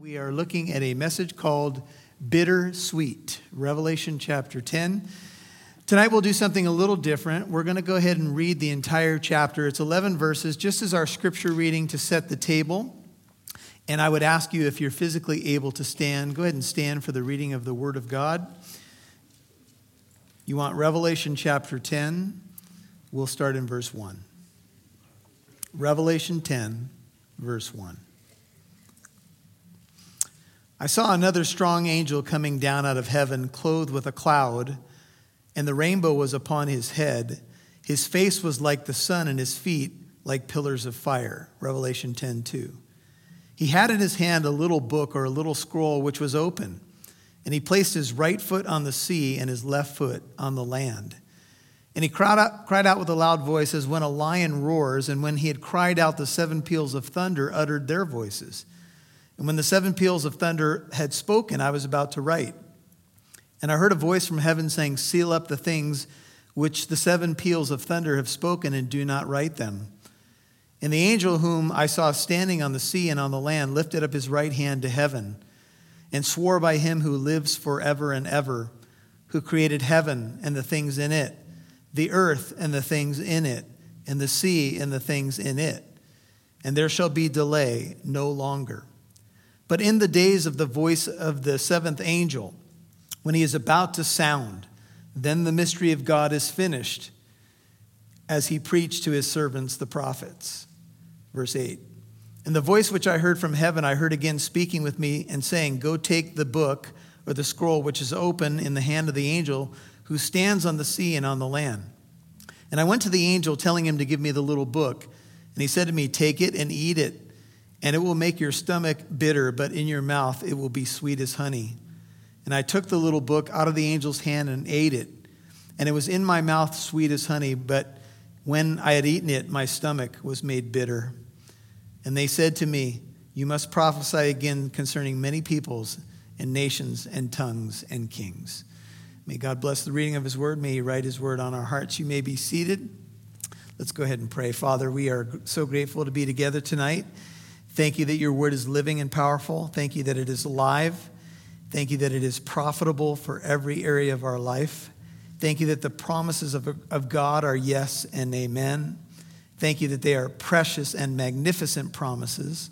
We are looking at a message called Bittersweet, Revelation chapter 10. Tonight we'll do something a little different. We're going to go ahead and read the entire chapter. It's 11 verses, just as our scripture reading to set the table. And I would ask you if you're physically able to stand, go ahead and stand for the reading of the Word of God. You want Revelation chapter 10? We'll start in verse 1. Revelation 10, verse 1. I saw another strong angel coming down out of heaven, clothed with a cloud, and the rainbow was upon his head. His face was like the sun, and his feet like pillars of fire. Revelation 10 2. He had in his hand a little book or a little scroll which was open, and he placed his right foot on the sea and his left foot on the land. And he cried out, cried out with a loud voice as when a lion roars, and when he had cried out, the seven peals of thunder uttered their voices. And when the seven peals of thunder had spoken, I was about to write. And I heard a voice from heaven saying, Seal up the things which the seven peals of thunder have spoken, and do not write them. And the angel whom I saw standing on the sea and on the land lifted up his right hand to heaven and swore by him who lives forever and ever, who created heaven and the things in it, the earth and the things in it, and the sea and the things in it. And there shall be delay no longer. But in the days of the voice of the seventh angel, when he is about to sound, then the mystery of God is finished, as he preached to his servants, the prophets. Verse 8. And the voice which I heard from heaven, I heard again speaking with me and saying, Go take the book or the scroll which is open in the hand of the angel who stands on the sea and on the land. And I went to the angel, telling him to give me the little book. And he said to me, Take it and eat it and it will make your stomach bitter, but in your mouth it will be sweet as honey. And I took the little book out of the angel's hand and ate it. And it was in my mouth sweet as honey, but when I had eaten it, my stomach was made bitter. And they said to me, You must prophesy again concerning many peoples and nations and tongues and kings. May God bless the reading of his word. May he write his word on our hearts. You may be seated. Let's go ahead and pray. Father, we are so grateful to be together tonight. Thank you that your word is living and powerful. Thank you that it is alive. Thank you that it is profitable for every area of our life. Thank you that the promises of, of God are yes and amen. Thank you that they are precious and magnificent promises.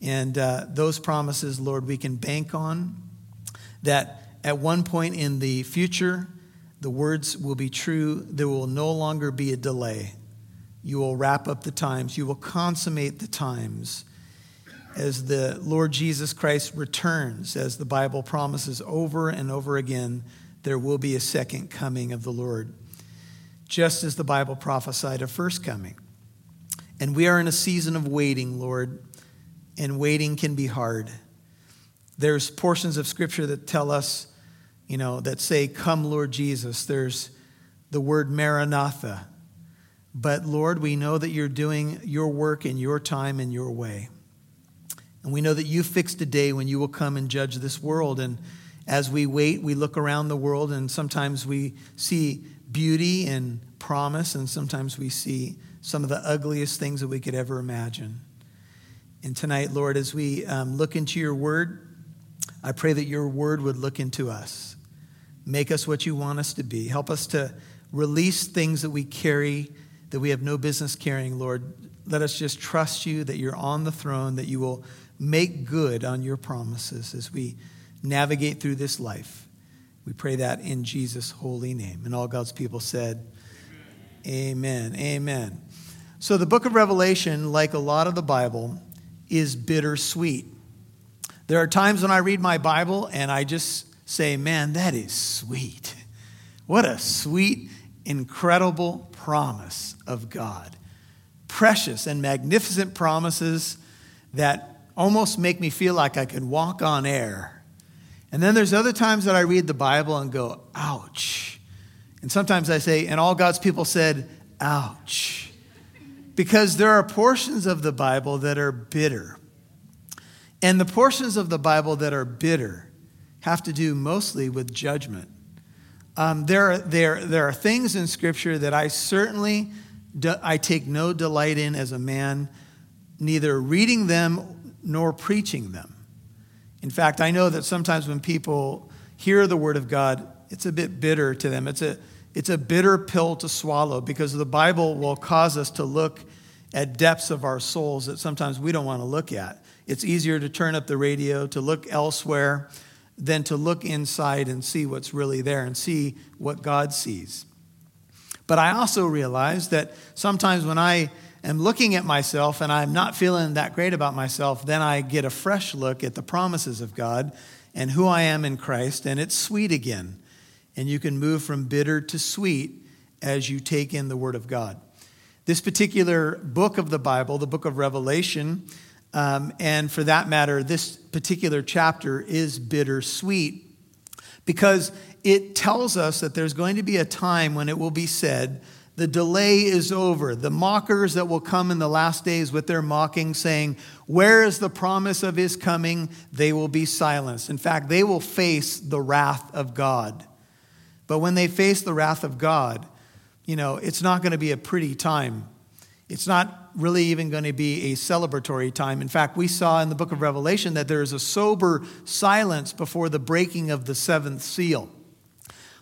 And uh, those promises, Lord, we can bank on. That at one point in the future, the words will be true. There will no longer be a delay. You will wrap up the times, you will consummate the times as the Lord Jesus Christ returns, as the Bible promises over and over again, there will be a second coming of the Lord, just as the Bible prophesied a first coming. And we are in a season of waiting, Lord, and waiting can be hard. There's portions of Scripture that tell us, you know, that say, Come, Lord Jesus. There's the word Maranatha. But Lord, we know that you're doing your work in your time and your way. And we know that you fixed a day when you will come and judge this world. And as we wait, we look around the world, and sometimes we see beauty and promise, and sometimes we see some of the ugliest things that we could ever imagine. And tonight, Lord, as we um, look into your word, I pray that your word would look into us. Make us what you want us to be. Help us to release things that we carry that we have no business carrying, Lord. Let us just trust you that you're on the throne, that you will make good on your promises as we navigate through this life. We pray that in Jesus' holy name. And all God's people said, Amen. Amen. Amen. So, the book of Revelation, like a lot of the Bible, is bittersweet. There are times when I read my Bible and I just say, Man, that is sweet. What a sweet, incredible promise of God. Precious and magnificent promises that almost make me feel like I could walk on air. And then there's other times that I read the Bible and go, ouch. And sometimes I say, and all God's people said, ouch. Because there are portions of the Bible that are bitter. And the portions of the Bible that are bitter have to do mostly with judgment. Um, there, there, there are things in Scripture that I certainly do, I take no delight in as a man, neither reading them nor preaching them. In fact, I know that sometimes when people hear the word of God, it's a bit bitter to them. It's a, it's a bitter pill to swallow because the Bible will cause us to look at depths of our souls that sometimes we don't want to look at. It's easier to turn up the radio, to look elsewhere, than to look inside and see what's really there and see what God sees. But I also realize that sometimes when I am looking at myself and I'm not feeling that great about myself, then I get a fresh look at the promises of God and who I am in Christ, and it's sweet again. And you can move from bitter to sweet as you take in the Word of God. This particular book of the Bible, the book of Revelation, um, and for that matter, this particular chapter is bittersweet because it tells us that there's going to be a time when it will be said, the delay is over. The mockers that will come in the last days with their mocking, saying, Where is the promise of his coming? They will be silenced. In fact, they will face the wrath of God. But when they face the wrath of God, you know, it's not going to be a pretty time. It's not really even going to be a celebratory time. In fact, we saw in the book of Revelation that there is a sober silence before the breaking of the seventh seal.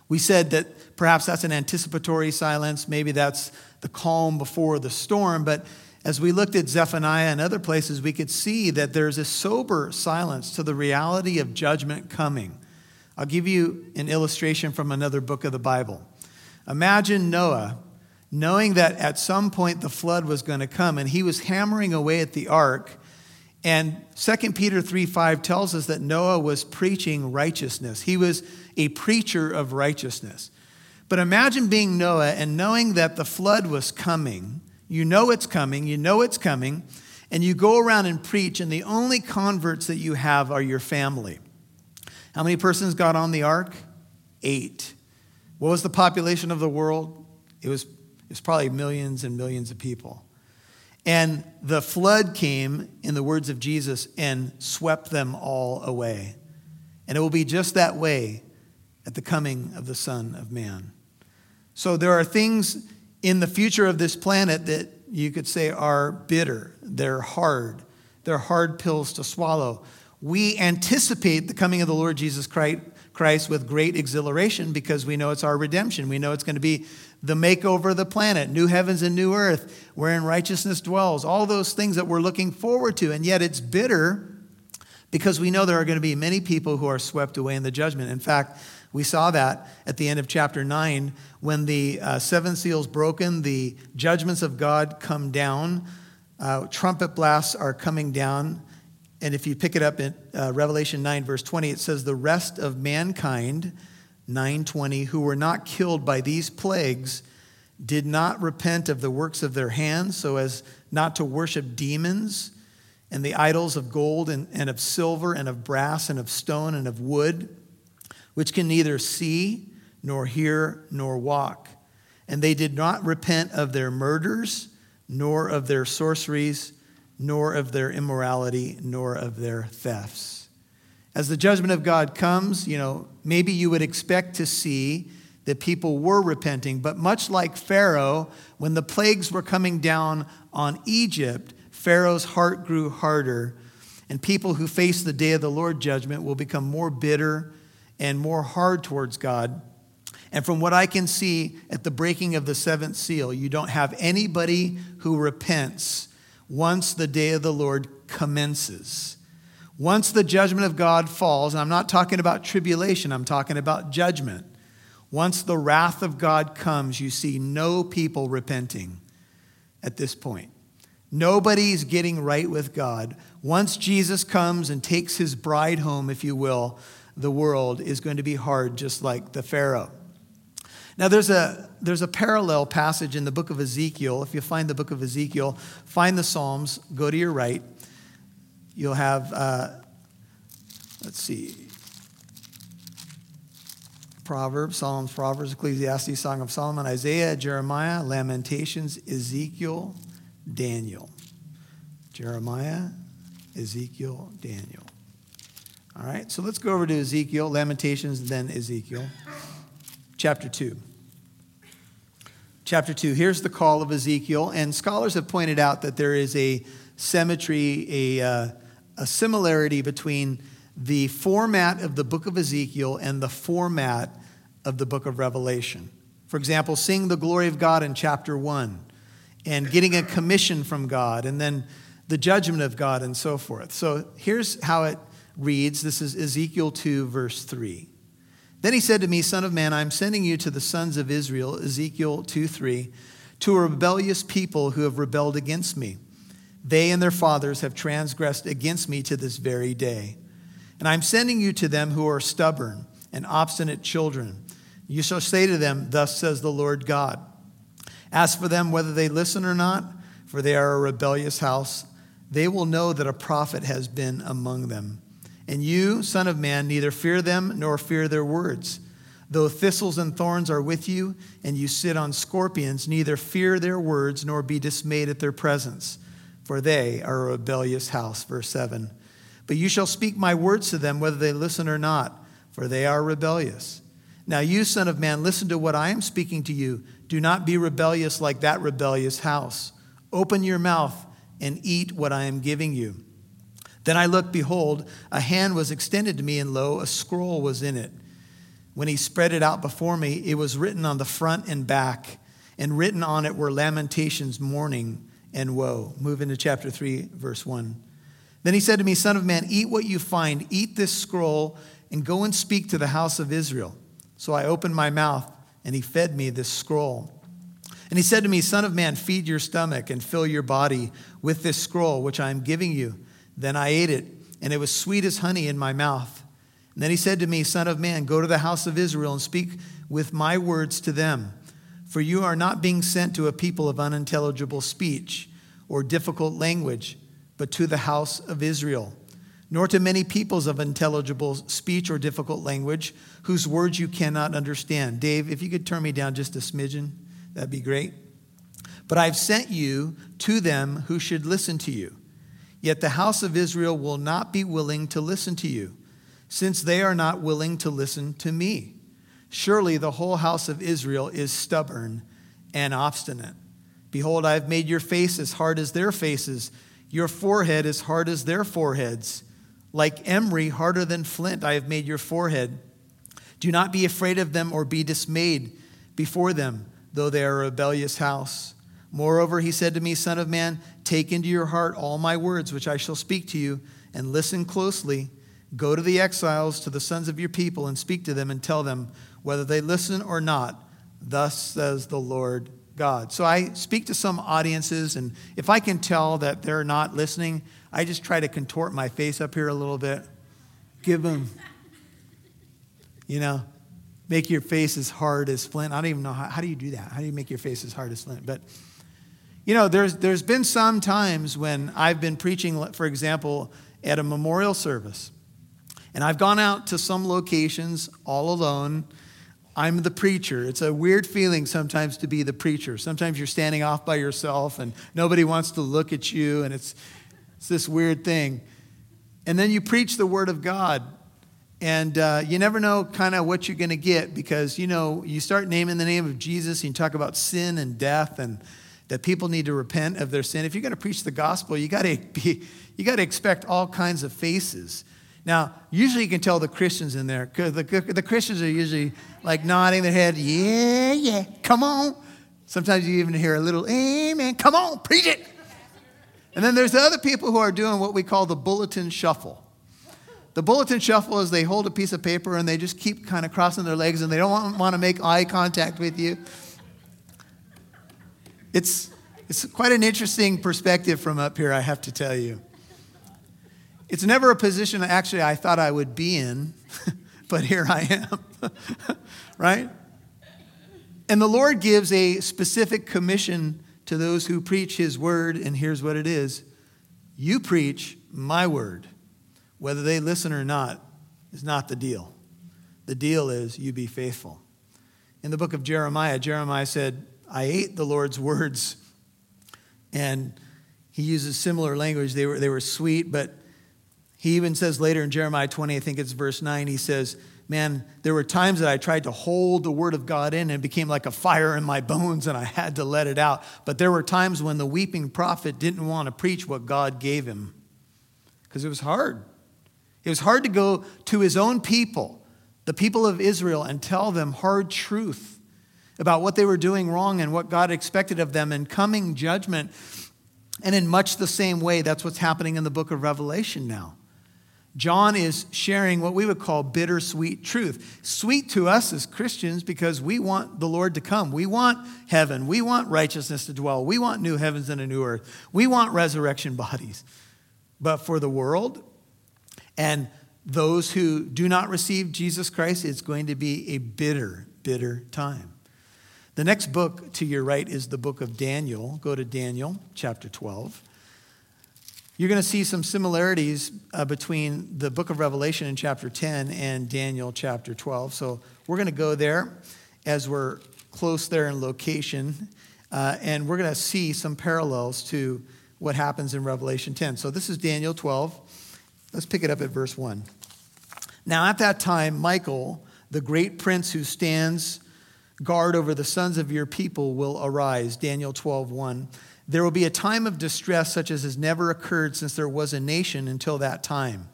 We said that perhaps that's an anticipatory silence, maybe that's the calm before the storm, but as we looked at Zephaniah and other places, we could see that there's a sober silence to the reality of judgment coming. I'll give you an illustration from another book of the Bible. Imagine Noah knowing that at some point the flood was going to come and he was hammering away at the ark and 2 Peter 3 5 tells us that Noah was preaching righteousness. He was a preacher of righteousness. But imagine being Noah and knowing that the flood was coming. You know it's coming, you know it's coming, and you go around and preach, and the only converts that you have are your family. How many persons got on the ark? Eight. What was the population of the world? It was, it was probably millions and millions of people. And the flood came, in the words of Jesus, and swept them all away. And it will be just that way at the coming of the Son of Man. So there are things in the future of this planet that you could say are bitter, they're hard, they're hard pills to swallow. We anticipate the coming of the Lord Jesus Christ with great exhilaration because we know it's our redemption. We know it's going to be the makeover of the planet, new heavens and new earth, wherein righteousness dwells, all those things that we're looking forward to. And yet it's bitter because we know there are going to be many people who are swept away in the judgment. In fact, we saw that at the end of chapter 9 when the uh, seven seals broken, the judgments of God come down, uh, trumpet blasts are coming down. And if you pick it up in uh, Revelation 9, verse 20, it says, The rest of mankind 9:20 who were not killed by these plagues did not repent of the works of their hands so as not to worship demons and the idols of gold and, and of silver and of brass and of stone and of wood which can neither see nor hear nor walk. And they did not repent of their murders nor of their sorceries nor of their immorality nor of their thefts. As the judgment of God comes, you know, maybe you would expect to see that people were repenting, but much like Pharaoh, when the plagues were coming down on Egypt, Pharaoh's heart grew harder, and people who face the day of the Lord judgment will become more bitter and more hard towards God. And from what I can see at the breaking of the seventh seal, you don't have anybody who repents once the day of the Lord commences. Once the judgment of God falls, and I'm not talking about tribulation, I'm talking about judgment. Once the wrath of God comes, you see no people repenting at this point. Nobody's getting right with God. Once Jesus comes and takes his bride home, if you will, the world is going to be hard, just like the Pharaoh. Now, there's a, there's a parallel passage in the book of Ezekiel. If you find the book of Ezekiel, find the Psalms, go to your right. You'll have, uh, let's see, Proverbs, Psalms, Proverbs, Ecclesiastes, Song of Solomon, Isaiah, Jeremiah, Lamentations, Ezekiel, Daniel. Jeremiah, Ezekiel, Daniel. All right, so let's go over to Ezekiel, Lamentations, then Ezekiel. Chapter 2. Chapter 2. Here's the call of Ezekiel, and scholars have pointed out that there is a symmetry, a. Uh, a similarity between the format of the book of Ezekiel and the format of the book of Revelation. For example, seeing the glory of God in chapter 1 and getting a commission from God and then the judgment of God and so forth. So here's how it reads this is Ezekiel 2, verse 3. Then he said to me, Son of man, I'm sending you to the sons of Israel, Ezekiel 2 3, to a rebellious people who have rebelled against me. They and their fathers have transgressed against me to this very day. And I'm sending you to them who are stubborn and obstinate children. You shall say to them, Thus says the Lord God. Ask for them, whether they listen or not, for they are a rebellious house, they will know that a prophet has been among them. And you, Son of Man, neither fear them nor fear their words. Though thistles and thorns are with you, and you sit on scorpions, neither fear their words nor be dismayed at their presence, for they are a rebellious house. Verse 7. But you shall speak my words to them, whether they listen or not, for they are rebellious. Now, you, Son of Man, listen to what I am speaking to you. Do not be rebellious like that rebellious house. Open your mouth and eat what I am giving you. Then I looked, behold, a hand was extended to me, and lo, a scroll was in it. When he spread it out before me, it was written on the front and back, and written on it were lamentations, mourning, and woe. Move into chapter 3, verse 1. Then he said to me, Son of man, eat what you find, eat this scroll, and go and speak to the house of Israel. So I opened my mouth, and he fed me this scroll. And he said to me, Son of man, feed your stomach and fill your body with this scroll which I am giving you. Then I ate it, and it was sweet as honey in my mouth. And then he said to me, Son of man, go to the house of Israel and speak with my words to them. For you are not being sent to a people of unintelligible speech or difficult language, but to the house of Israel. Nor to many peoples of intelligible speech or difficult language, whose words you cannot understand. Dave, if you could turn me down just a smidgen, that'd be great. But I've sent you to them who should listen to you. Yet the house of Israel will not be willing to listen to you, since they are not willing to listen to me. Surely the whole house of Israel is stubborn and obstinate. Behold, I have made your face as hard as their faces, your forehead as hard as their foreheads. Like emery, harder than flint, I have made your forehead. Do not be afraid of them or be dismayed before them, though they are a rebellious house. Moreover, he said to me, Son of man, take into your heart all my words which I shall speak to you, and listen closely. Go to the exiles, to the sons of your people, and speak to them and tell them whether they listen or not. Thus says the Lord God. So I speak to some audiences, and if I can tell that they're not listening, I just try to contort my face up here a little bit. Give them, you know, make your face as hard as flint. I don't even know how, how do you do that? How do you make your face as hard as flint? But you know, there's, there's been some times when I've been preaching, for example, at a memorial service, and I've gone out to some locations all alone. I'm the preacher. It's a weird feeling sometimes to be the preacher. Sometimes you're standing off by yourself and nobody wants to look at you, and it's, it's this weird thing. And then you preach the Word of God, and uh, you never know kind of what you're going to get because, you know, you start naming the name of Jesus and you talk about sin and death and that people need to repent of their sin. If you're going to preach the gospel, you got to be, you got to expect all kinds of faces. Now, usually you can tell the Christians in there, because the, the Christians are usually like nodding their head, yeah, yeah, come on. Sometimes you even hear a little, amen, come on, preach it. And then there's the other people who are doing what we call the bulletin shuffle. The bulletin shuffle is they hold a piece of paper and they just keep kind of crossing their legs and they don't want to make eye contact with you. It's, it's quite an interesting perspective from up here, I have to tell you. It's never a position actually I thought I would be in, but here I am, right? And the Lord gives a specific commission to those who preach His word, and here's what it is You preach my word. Whether they listen or not is not the deal. The deal is you be faithful. In the book of Jeremiah, Jeremiah said, I ate the Lord's words. And he uses similar language. They were, they were sweet, but he even says later in Jeremiah 20, I think it's verse 9, he says, Man, there were times that I tried to hold the word of God in and it became like a fire in my bones and I had to let it out. But there were times when the weeping prophet didn't want to preach what God gave him because it was hard. It was hard to go to his own people, the people of Israel, and tell them hard truth about what they were doing wrong and what God expected of them and coming judgment. And in much the same way, that's what's happening in the book of Revelation now. John is sharing what we would call bittersweet truth. Sweet to us as Christians because we want the Lord to come. We want heaven. We want righteousness to dwell. We want new heavens and a new earth. We want resurrection bodies. But for the world and those who do not receive Jesus Christ, it's going to be a bitter, bitter time. The next book to your right is the book of Daniel. Go to Daniel chapter 12 you're going to see some similarities uh, between the book of Revelation in chapter 10 and Daniel chapter 12. So we're going to go there as we're close there in location, uh, and we're going to see some parallels to what happens in Revelation 10. So this is Daniel 12. Let's pick it up at verse 1. Now, at that time, Michael, the great prince who stands guard over the sons of your people, will arise. Daniel 12, 1. There will be a time of distress such as has never occurred since there was a nation until that time.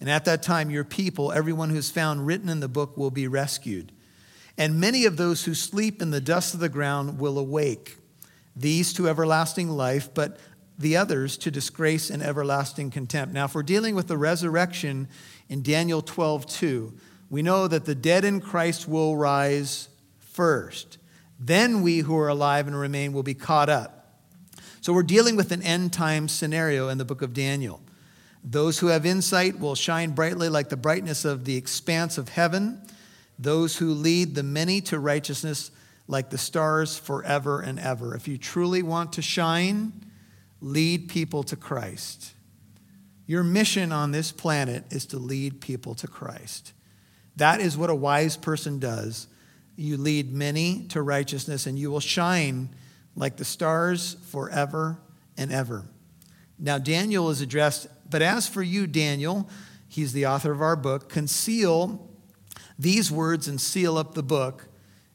And at that time, your people, everyone who's found written in the book, will be rescued. And many of those who sleep in the dust of the ground will awake, these to everlasting life, but the others to disgrace and everlasting contempt. Now, if we're dealing with the resurrection in Daniel 12, 2, we know that the dead in Christ will rise first. Then we who are alive and remain will be caught up. So we're dealing with an end time scenario in the book of Daniel. Those who have insight will shine brightly like the brightness of the expanse of heaven. Those who lead the many to righteousness like the stars forever and ever. If you truly want to shine, lead people to Christ. Your mission on this planet is to lead people to Christ. That is what a wise person does. You lead many to righteousness, and you will shine like the stars forever and ever. Now, Daniel is addressed, but as for you, Daniel, he's the author of our book, conceal these words and seal up the book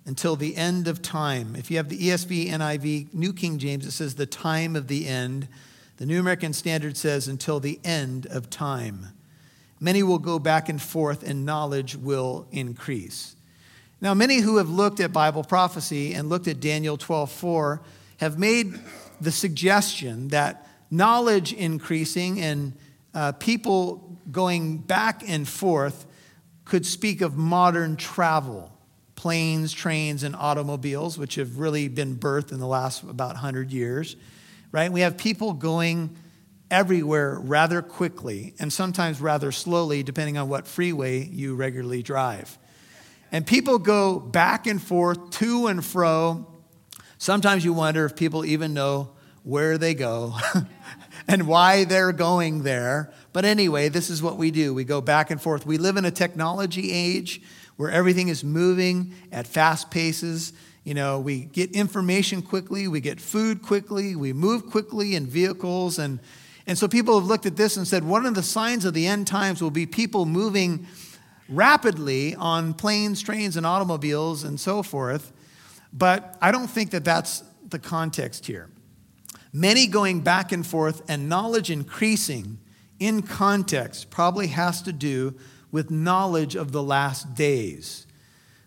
until the end of time. If you have the ESV, NIV, New King James, it says the time of the end. The New American Standard says until the end of time. Many will go back and forth, and knowledge will increase. Now, many who have looked at Bible prophecy and looked at Daniel 12:4 have made the suggestion that knowledge increasing and uh, people going back and forth could speak of modern travel, planes, trains, and automobiles, which have really been birthed in the last about 100 years, right? We have people going everywhere rather quickly and sometimes rather slowly, depending on what freeway you regularly drive. And people go back and forth, to and fro. Sometimes you wonder if people even know where they go and why they're going there. But anyway, this is what we do we go back and forth. We live in a technology age where everything is moving at fast paces. You know, we get information quickly, we get food quickly, we move quickly in vehicles. And, and so people have looked at this and said, one of the signs of the end times will be people moving rapidly on planes, trains, and automobiles and so forth. But I don't think that that's the context here. Many going back and forth and knowledge increasing in context probably has to do with knowledge of the last days.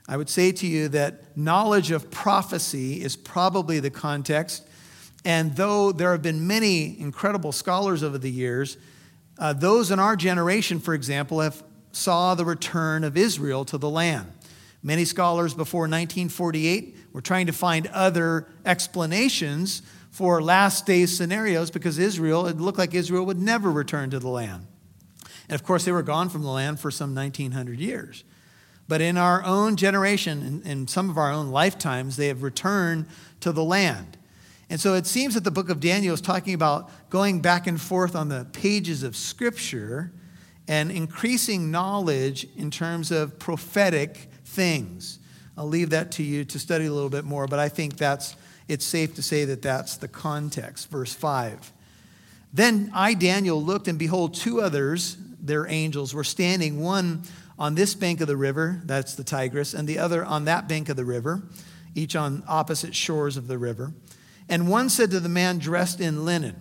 I would say to you that knowledge of prophecy is probably the context. And though there have been many incredible scholars over the years, uh, those in our generation, for example, have saw the return of Israel to the land. Many scholars before 1948 were trying to find other explanations for last days scenarios because Israel, it looked like Israel would never return to the land. And of course, they were gone from the land for some 1900 years. But in our own generation, in, in some of our own lifetimes, they have returned to the land. And so it seems that the book of Daniel is talking about going back and forth on the pages of Scripture and increasing knowledge in terms of prophetic things. I'll leave that to you to study a little bit more, but I think that's it's safe to say that that's the context. Verse 5. Then I, Daniel, looked, and behold, two others, their angels, were standing, one on this bank of the river, that's the Tigris, and the other on that bank of the river, each on opposite shores of the river. And one said to the man dressed in linen,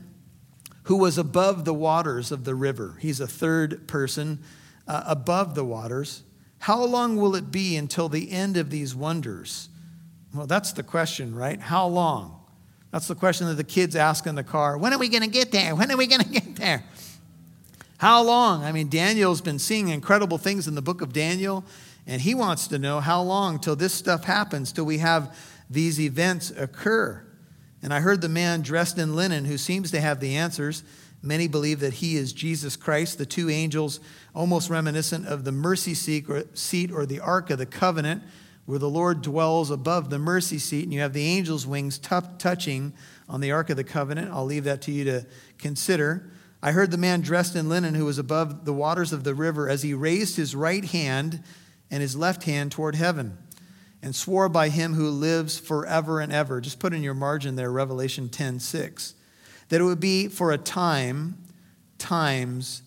who was above the waters of the river. He's a third person uh, above the waters. How long will it be until the end of these wonders? Well, that's the question, right? How long? That's the question that the kids ask in the car. When are we going to get there? When are we going to get there? How long? I mean, Daniel's been seeing incredible things in the book of Daniel, and he wants to know how long till this stuff happens, till we have these events occur. And I heard the man dressed in linen who seems to have the answers. Many believe that he is Jesus Christ, the two angels, almost reminiscent of the mercy seat or, the Ark of the Covenant, where the Lord dwells above the mercy seat, and you have the angel's wings t- touching on the Ark of the Covenant. I'll leave that to you to consider. I heard the man dressed in linen who was above the waters of the river as he raised his right hand and his left hand toward heaven and swore by him who lives forever and ever. Just put in your margin there, Revelation 10 6. That it would be for a time, times,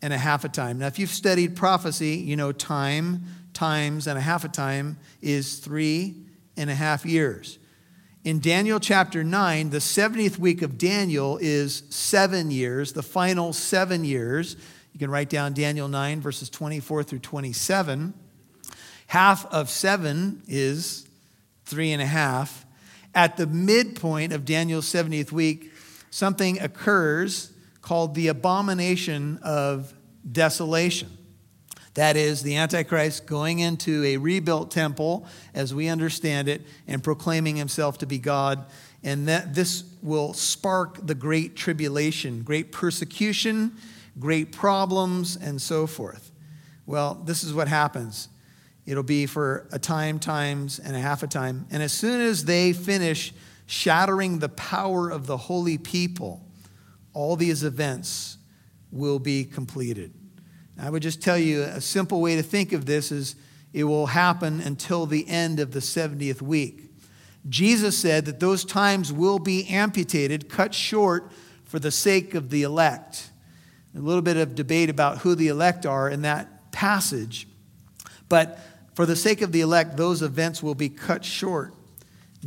and a half a time. Now, if you've studied prophecy, you know time, times, and a half a time is three and a half years. In Daniel chapter 9, the 70th week of Daniel is seven years, the final seven years. You can write down Daniel 9, verses 24 through 27. Half of seven is three and a half. At the midpoint of Daniel's 70th week, something occurs called the abomination of desolation. That is, the Antichrist going into a rebuilt temple, as we understand it, and proclaiming himself to be God. And that this will spark the great tribulation, great persecution, great problems, and so forth. Well, this is what happens. It'll be for a time, times, and a half a time. And as soon as they finish shattering the power of the holy people, all these events will be completed. I would just tell you a simple way to think of this is it will happen until the end of the 70th week. Jesus said that those times will be amputated, cut short for the sake of the elect. A little bit of debate about who the elect are in that passage. But for the sake of the elect, those events will be cut short.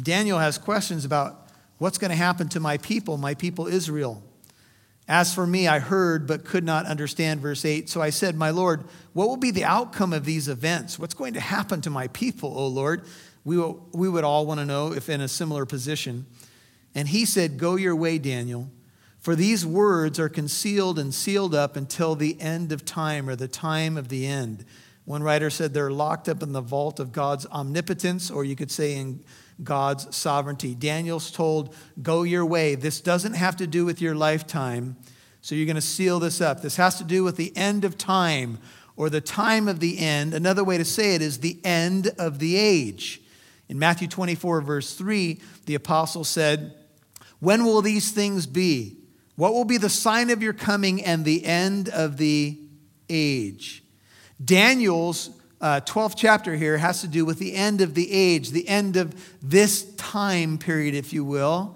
Daniel has questions about what's going to happen to my people, my people Israel. As for me, I heard but could not understand. Verse 8. So I said, My Lord, what will be the outcome of these events? What's going to happen to my people, O Lord? We, will, we would all want to know if in a similar position. And he said, Go your way, Daniel, for these words are concealed and sealed up until the end of time or the time of the end. One writer said they're locked up in the vault of God's omnipotence, or you could say in God's sovereignty. Daniel's told, Go your way. This doesn't have to do with your lifetime, so you're going to seal this up. This has to do with the end of time, or the time of the end. Another way to say it is the end of the age. In Matthew 24, verse 3, the apostle said, When will these things be? What will be the sign of your coming and the end of the age? Daniel's uh, 12th chapter here has to do with the end of the age, the end of this time period, if you will.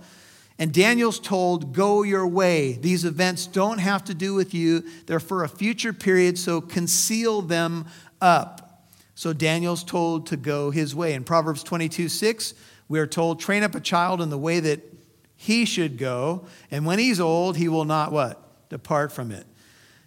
And Daniel's told, Go your way. These events don't have to do with you, they're for a future period, so conceal them up. So Daniel's told to go his way. In Proverbs 22 6, we are told, Train up a child in the way that he should go, and when he's old, he will not what? Depart from it.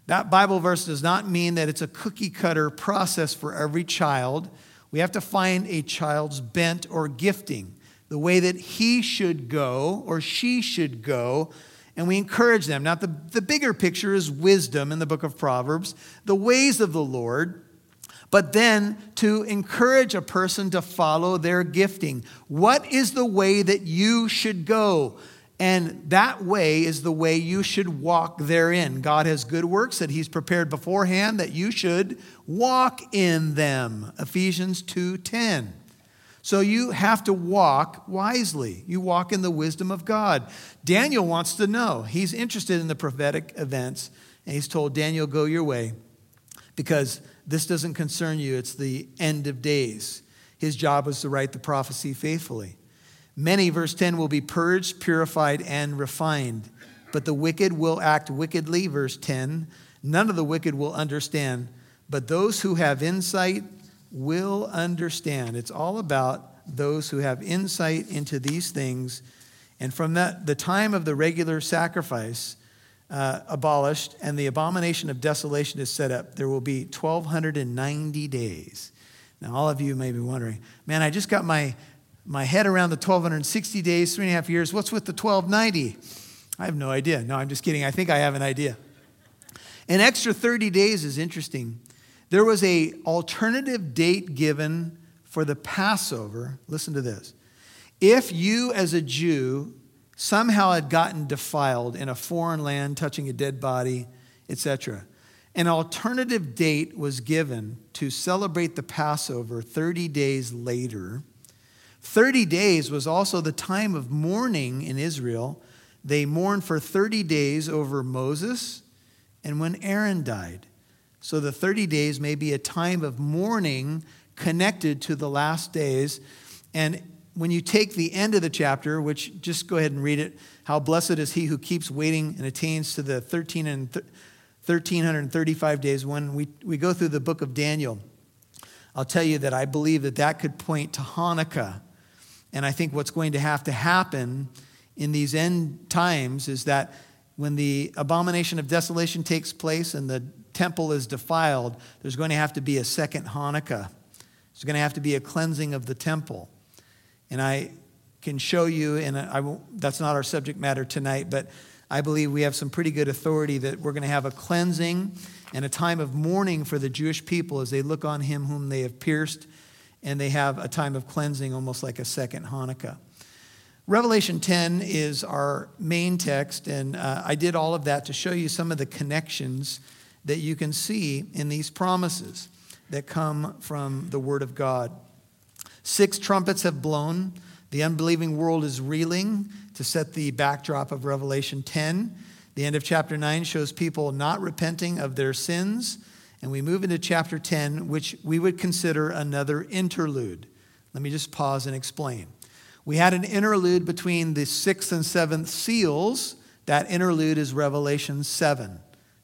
That Bible verse does not mean that it's a cookie cutter process for every child. We have to find a child's bent or gifting, the way that he should go or she should go, and we encourage them. Now, the, the bigger picture is wisdom in the book of Proverbs, the ways of the Lord, but then to encourage a person to follow their gifting. What is the way that you should go? And that way is the way you should walk therein. God has good works that He's prepared beforehand that you should walk in them. Ephesians 2:10. So you have to walk wisely. You walk in the wisdom of God. Daniel wants to know. He's interested in the prophetic events, and he's told Daniel, go your way, because this doesn't concern you. It's the end of days. His job was to write the prophecy faithfully. Many, verse 10, will be purged, purified, and refined. But the wicked will act wickedly, verse 10. None of the wicked will understand, but those who have insight will understand. It's all about those who have insight into these things. And from that, the time of the regular sacrifice, uh, abolished and the abomination of desolation is set up, there will be 1,290 days. Now, all of you may be wondering, man, I just got my, my head around the 1,260 days, three and a half years. What's with the 1,290? I have no idea. No, I'm just kidding. I think I have an idea. An extra 30 days is interesting. There was a alternative date given for the Passover. Listen to this. If you as a Jew somehow had gotten defiled in a foreign land, touching a dead body, etc., an alternative date was given to celebrate the Passover 30 days later. 30 days was also the time of mourning in Israel. They mourned for 30 days over Moses and when Aaron died. So the 30 days may be a time of mourning connected to the last days. And when you take the end of the chapter, which just go ahead and read it, how blessed is he who keeps waiting and attains to the 13 and 1335 days. When we, we go through the book of Daniel, I'll tell you that I believe that that could point to Hanukkah. And I think what's going to have to happen in these end times is that when the abomination of desolation takes place and the temple is defiled, there's going to have to be a second Hanukkah. There's going to have to be a cleansing of the temple. And I can show you, and I won't, that's not our subject matter tonight, but I believe we have some pretty good authority that we're going to have a cleansing and a time of mourning for the Jewish people as they look on him whom they have pierced, and they have a time of cleansing, almost like a second Hanukkah. Revelation 10 is our main text, and uh, I did all of that to show you some of the connections that you can see in these promises that come from the Word of God. Six trumpets have blown. The unbelieving world is reeling to set the backdrop of Revelation 10. The end of chapter 9 shows people not repenting of their sins. And we move into chapter 10, which we would consider another interlude. Let me just pause and explain. We had an interlude between the sixth and seventh seals. That interlude is Revelation 7.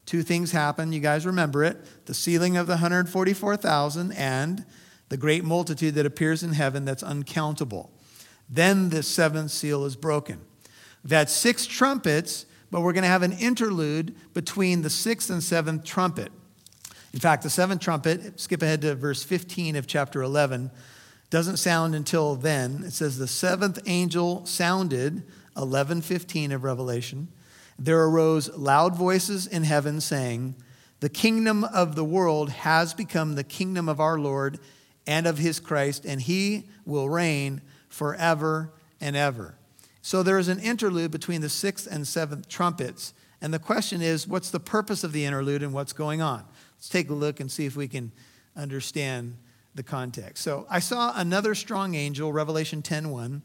Two things happen. You guys remember it the sealing of the 144,000 and the great multitude that appears in heaven that's uncountable. Then the seventh seal is broken. We've six trumpets, but we're going to have an interlude between the sixth and seventh trumpet. In fact, the seventh trumpet, skip ahead to verse 15 of chapter 11, doesn't sound until then. It says, The seventh angel sounded, 11:15 of Revelation. There arose loud voices in heaven saying, The kingdom of the world has become the kingdom of our Lord and of his Christ, and he will reign forever and ever. So there is an interlude between the sixth and seventh trumpets. And the question is, what's the purpose of the interlude and what's going on? Let's take a look and see if we can understand the context. So I saw another strong angel, Revelation 10:1.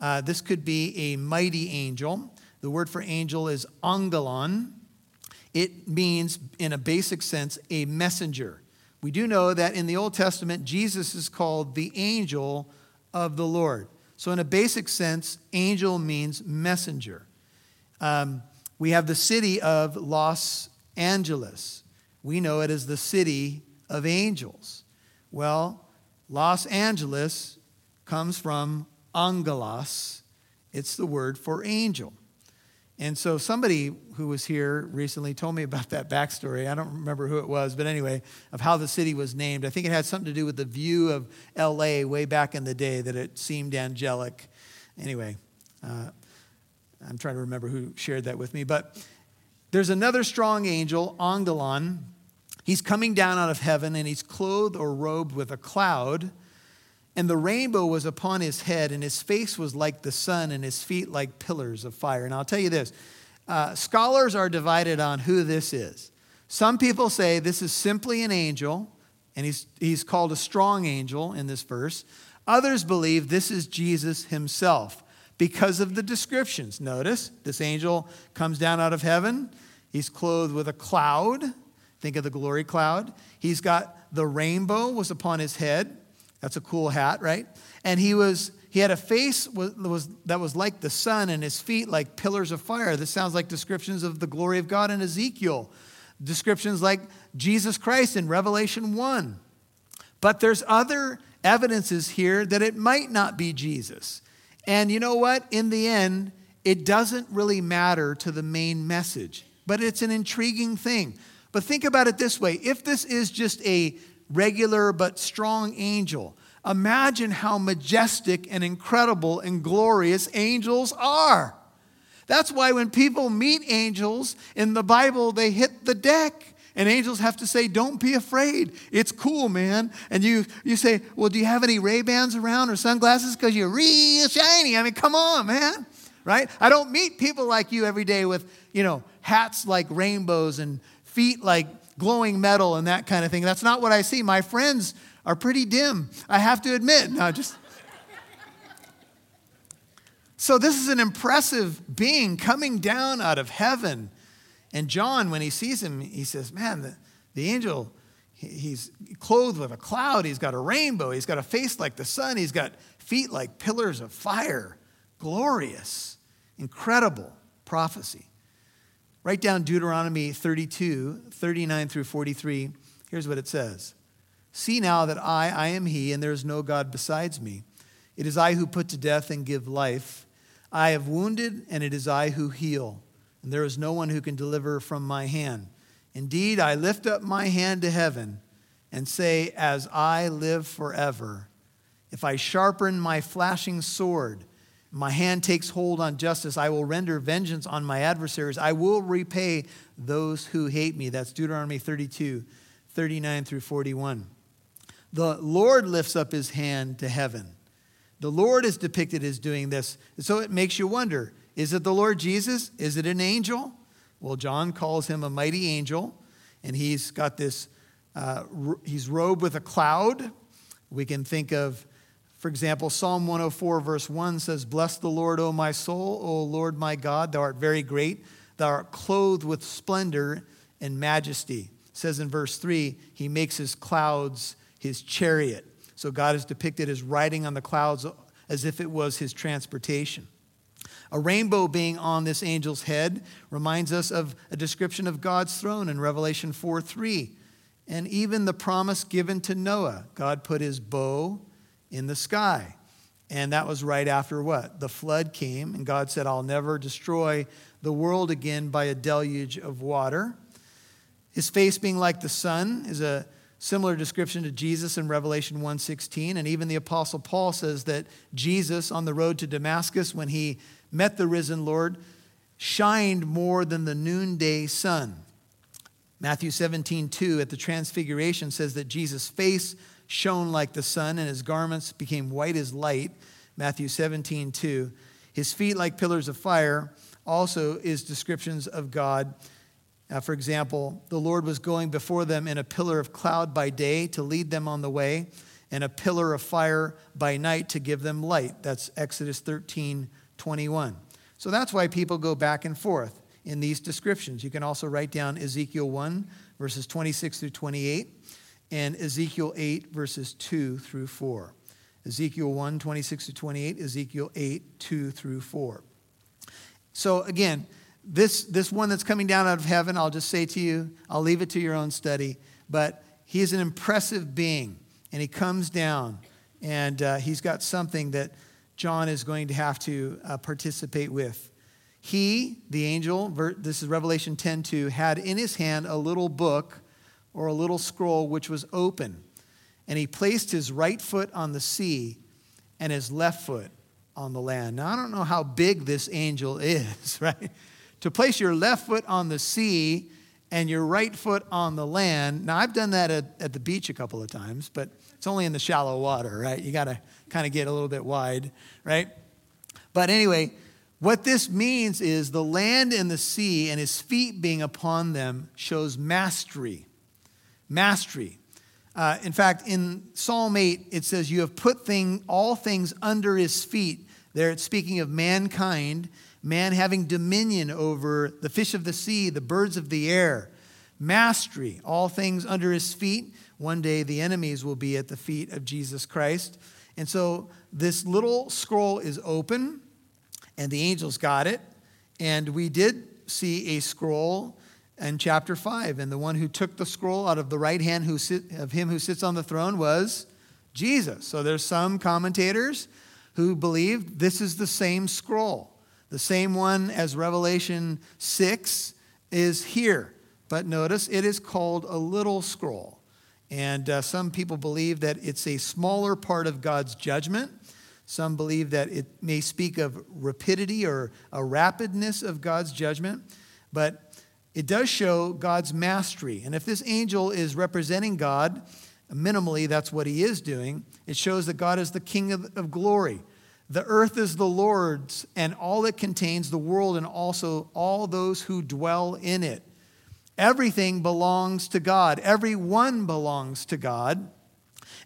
Uh, this could be a mighty angel. The word for angel is angelon. It means, in a basic sense, a messenger. We do know that in the Old Testament, Jesus is called the angel of the Lord. So, in a basic sense, angel means messenger. Um, we have the city of Los Angeles. We know it as the city of angels. Well, Los Angeles comes from angelos, it's the word for angel. And so somebody who was here recently told me about that backstory. I don't remember who it was, but anyway, of how the city was named. I think it had something to do with the view of LA way back in the day that it seemed angelic. Anyway, uh, I'm trying to remember who shared that with me. But there's another strong angel, Angelon. He's coming down out of heaven and he's clothed or robed with a cloud and the rainbow was upon his head, and his face was like the sun, and his feet like pillars of fire. And I'll tell you this uh, scholars are divided on who this is. Some people say this is simply an angel, and he's, he's called a strong angel in this verse. Others believe this is Jesus himself because of the descriptions. Notice this angel comes down out of heaven. He's clothed with a cloud. Think of the glory cloud. He's got the rainbow was upon his head. That's a cool hat, right? And he was he had a face was, was, that was like the sun and his feet like pillars of fire. This sounds like descriptions of the glory of God in Ezekiel. Descriptions like Jesus Christ in Revelation 1. But there's other evidences here that it might not be Jesus. And you know what? In the end, it doesn't really matter to the main message. but it's an intriguing thing. But think about it this way if this is just a regular but strong angel, imagine how majestic and incredible and glorious angels are. That's why when people meet angels in the Bible, they hit the deck. And angels have to say, Don't be afraid. It's cool, man. And you, you say, Well, do you have any Ray-Bans around or sunglasses? Because you're real shiny. I mean, come on, man. Right? I don't meet people like you every day with, you know, hats like rainbows and feet like glowing metal and that kind of thing. That's not what I see. My friends are pretty dim, I have to admit. No, just. So, this is an impressive being coming down out of heaven. And John, when he sees him, he says, Man, the, the angel, he's clothed with a cloud. He's got a rainbow. He's got a face like the sun. He's got feet like pillars of fire. Glorious, incredible prophecy. Write down Deuteronomy 32, 39 through 43. Here's what it says See now that I, I am He, and there is no God besides me. It is I who put to death and give life. I have wounded, and it is I who heal, and there is no one who can deliver from my hand. Indeed, I lift up my hand to heaven and say, As I live forever, if I sharpen my flashing sword, my hand takes hold on justice. I will render vengeance on my adversaries. I will repay those who hate me. That's Deuteronomy 32, 39 through 41. The Lord lifts up his hand to heaven. The Lord is depicted as doing this. So it makes you wonder is it the Lord Jesus? Is it an angel? Well, John calls him a mighty angel, and he's got this, uh, he's robed with a cloud. We can think of, for example, Psalm 104, verse 1 says, Bless the Lord, O my soul, O Lord my God, thou art very great. Thou art clothed with splendor and majesty. It says in verse 3, he makes his clouds his chariot. So God is depicted as riding on the clouds as if it was his transportation. A rainbow being on this angel's head reminds us of a description of God's throne in Revelation 4 3. And even the promise given to Noah God put his bow in the sky. And that was right after what? The flood came, and God said, I'll never destroy the world again by a deluge of water. His face being like the sun is a Similar description to Jesus in Revelation 1:16 and even the apostle Paul says that Jesus on the road to Damascus when he met the risen Lord shined more than the noonday sun. Matthew 17:2 at the transfiguration says that Jesus' face shone like the sun and his garments became white as light. Matthew 17:2. His feet like pillars of fire also is descriptions of God for example, the Lord was going before them in a pillar of cloud by day to lead them on the way, and a pillar of fire by night to give them light. That's Exodus 13 21. So that's why people go back and forth in these descriptions. You can also write down Ezekiel 1, verses 26 through 28, and Ezekiel 8, verses 2 through 4. Ezekiel 1, 26 to 28, Ezekiel 8, 2 through 4. So again, this, this one that's coming down out of heaven, I'll just say to you, I'll leave it to your own study, but he is an impressive being, and he comes down, and uh, he's got something that John is going to have to uh, participate with. He, the angel, this is Revelation 10 2, had in his hand a little book or a little scroll which was open. And he placed his right foot on the sea and his left foot on the land. Now, I don't know how big this angel is, right? To place your left foot on the sea and your right foot on the land. Now, I've done that at, at the beach a couple of times, but it's only in the shallow water, right? You got to kind of get a little bit wide, right? But anyway, what this means is the land and the sea and his feet being upon them shows mastery. Mastery. Uh, in fact, in Psalm 8, it says, You have put thing, all things under his feet. There it's speaking of mankind man having dominion over the fish of the sea, the birds of the air, mastery, all things under his feet. One day the enemies will be at the feet of Jesus Christ. And so this little scroll is open, and the angels got it. And we did see a scroll in chapter 5. And the one who took the scroll out of the right hand who sit, of him who sits on the throne was Jesus. So there's some commentators who believe this is the same scroll the same one as Revelation 6 is here. But notice it is called a little scroll. And uh, some people believe that it's a smaller part of God's judgment. Some believe that it may speak of rapidity or a rapidness of God's judgment. But it does show God's mastery. And if this angel is representing God, minimally, that's what he is doing. It shows that God is the King of, of glory. The earth is the Lord's and all it contains, the world and also all those who dwell in it. Everything belongs to God, everyone belongs to God.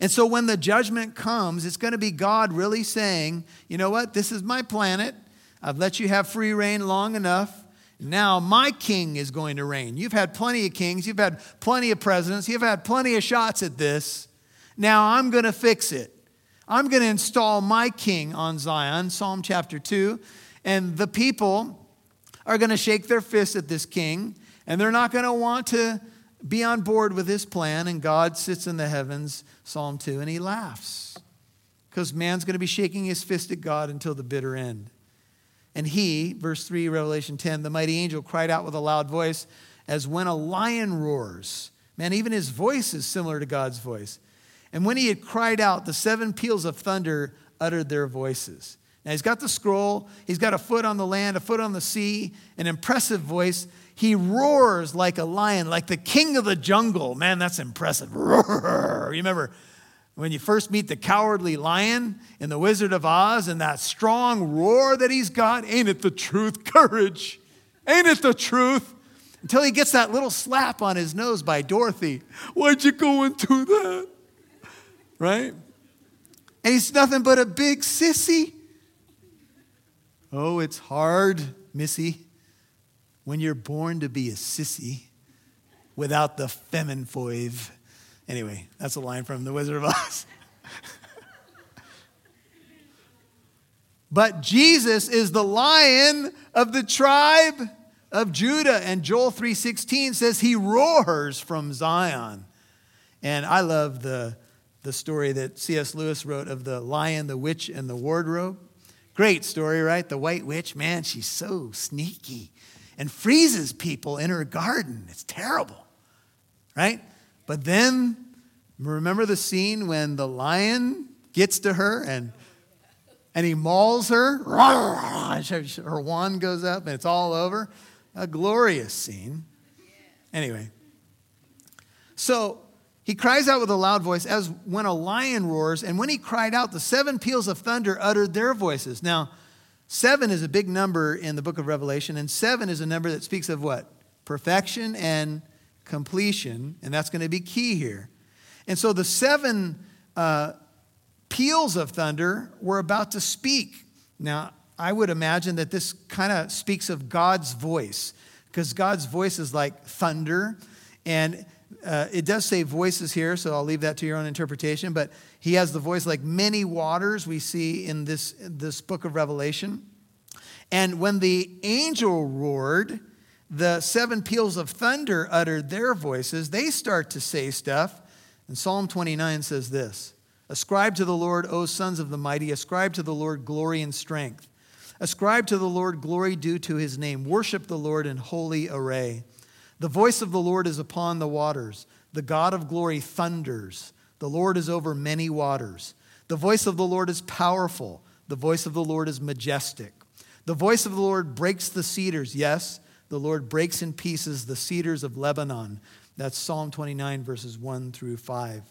And so when the judgment comes, it's going to be God really saying, you know what, this is my planet. I've let you have free reign long enough. Now my king is going to reign. You've had plenty of kings, you've had plenty of presidents, you've had plenty of shots at this. Now I'm going to fix it. I'm going to install my king on Zion, Psalm chapter 2. And the people are going to shake their fists at this king, and they're not going to want to be on board with his plan. And God sits in the heavens, Psalm 2, and he laughs because man's going to be shaking his fist at God until the bitter end. And he, verse 3, Revelation 10, the mighty angel cried out with a loud voice as when a lion roars. Man, even his voice is similar to God's voice. And when he had cried out, the seven peals of thunder uttered their voices. Now he's got the scroll, he's got a foot on the land, a foot on the sea, an impressive voice. He roars like a lion, like the king of the jungle. Man, that's impressive. Roar. Remember when you first meet the cowardly lion in The Wizard of Oz and that strong roar that he's got? Ain't it the truth? Courage. Ain't it the truth? Until he gets that little slap on his nose by Dorothy. Why'd you go and do that? Right? And he's nothing but a big sissy. Oh, it's hard, Missy, when you're born to be a sissy without the feminfoive. Anyway, that's a line from The Wizard of Oz. but Jesus is the lion of the tribe of Judah and Joel 3:16 says he roars from Zion. And I love the the story that C.S. Lewis wrote of the lion, the witch, and the wardrobe. Great story, right? The white witch, man, she's so sneaky and freezes people in her garden. It's terrible, right? But then, remember the scene when the lion gets to her and and he mauls her. Her wand goes up and it's all over. A glorious scene. Anyway, so he cries out with a loud voice as when a lion roars, and when he cried out, the seven peals of thunder uttered their voices. Now, seven is a big number in the book of Revelation, and seven is a number that speaks of what? Perfection and completion, and that's going to be key here. And so the seven uh, peals of thunder were about to speak. Now, I would imagine that this kind of speaks of God's voice, because God's voice is like thunder, and uh, it does say voices here, so I'll leave that to your own interpretation. But he has the voice like many waters we see in this, this book of Revelation. And when the angel roared, the seven peals of thunder uttered their voices. They start to say stuff. And Psalm 29 says this Ascribe to the Lord, O sons of the mighty, ascribe to the Lord glory and strength. Ascribe to the Lord glory due to his name. Worship the Lord in holy array. The voice of the Lord is upon the waters. The God of glory thunders. The Lord is over many waters. The voice of the Lord is powerful. The voice of the Lord is majestic. The voice of the Lord breaks the cedars. Yes, the Lord breaks in pieces the cedars of Lebanon. That's Psalm 29, verses 1 through 5.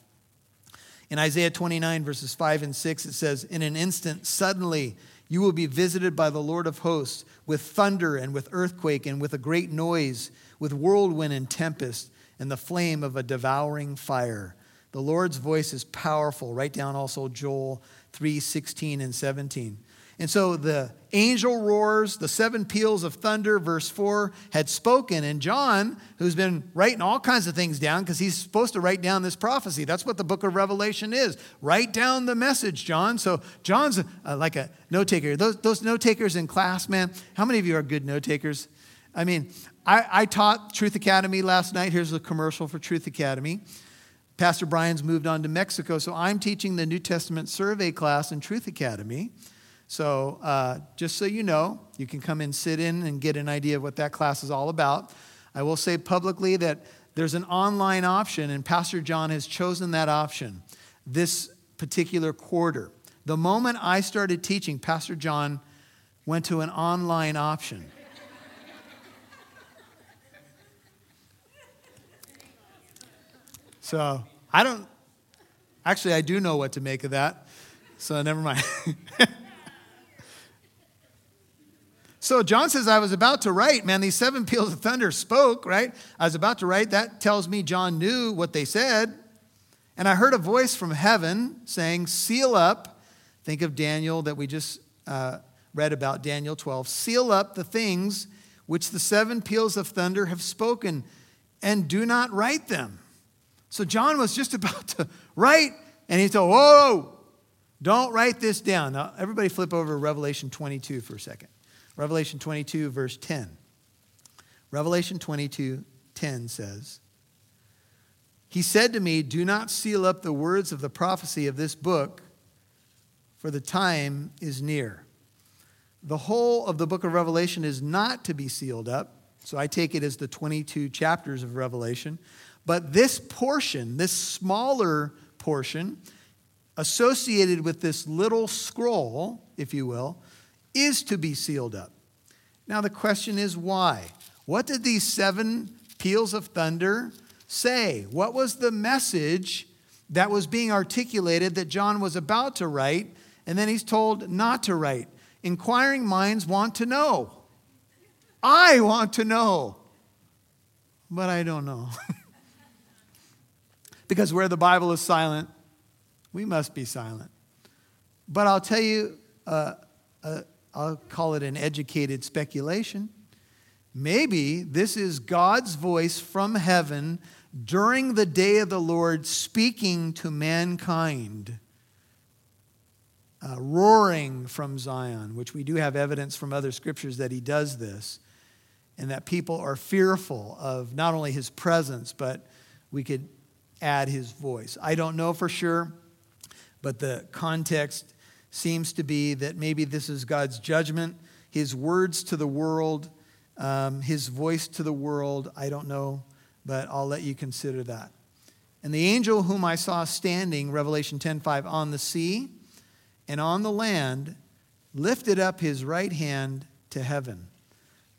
In Isaiah 29, verses 5 and 6, it says, In an instant, suddenly, you will be visited by the Lord of hosts with thunder and with earthquake and with a great noise with whirlwind and tempest and the flame of a devouring fire. The Lord's voice is powerful. Write down also Joel 3 16 and 17. And so the angel roars, the seven peals of thunder, verse 4, had spoken. And John, who's been writing all kinds of things down, because he's supposed to write down this prophecy. That's what the book of Revelation is. Write down the message, John. So John's uh, like a note taker. Those, those note takers in class, man, how many of you are good note takers? I mean, I, I taught Truth Academy last night. Here's a commercial for Truth Academy. Pastor Brian's moved on to Mexico, so I'm teaching the New Testament survey class in Truth Academy. So, uh, just so you know, you can come and sit in and get an idea of what that class is all about. I will say publicly that there's an online option, and Pastor John has chosen that option this particular quarter. The moment I started teaching, Pastor John went to an online option. So I don't, actually, I do know what to make of that. So never mind. so John says, I was about to write, man, these seven peals of thunder spoke, right? I was about to write. That tells me John knew what they said. And I heard a voice from heaven saying, Seal up. Think of Daniel that we just uh, read about, Daniel 12. Seal up the things which the seven peals of thunder have spoken, and do not write them. So John was just about to write, and he said, Whoa, don't write this down. Now, everybody flip over to Revelation 22 for a second. Revelation 22, verse 10. Revelation 22, 10 says, He said to me, Do not seal up the words of the prophecy of this book, for the time is near. The whole of the book of Revelation is not to be sealed up. So I take it as the 22 chapters of Revelation. But this portion, this smaller portion, associated with this little scroll, if you will, is to be sealed up. Now, the question is why? What did these seven peals of thunder say? What was the message that was being articulated that John was about to write, and then he's told not to write? Inquiring minds want to know. I want to know, but I don't know. because where the Bible is silent, we must be silent. But I'll tell you, uh, uh, I'll call it an educated speculation. Maybe this is God's voice from heaven during the day of the Lord speaking to mankind, uh, roaring from Zion, which we do have evidence from other scriptures that he does this, and that people are fearful of not only his presence, but we could add his voice. I don't know for sure, but the context seems to be that maybe this is God's judgment, his words to the world, um, his voice to the world. I don't know, but I'll let you consider that. And the angel whom I saw standing, Revelation 10:5, on the sea and on the land, lifted up his right hand to heaven.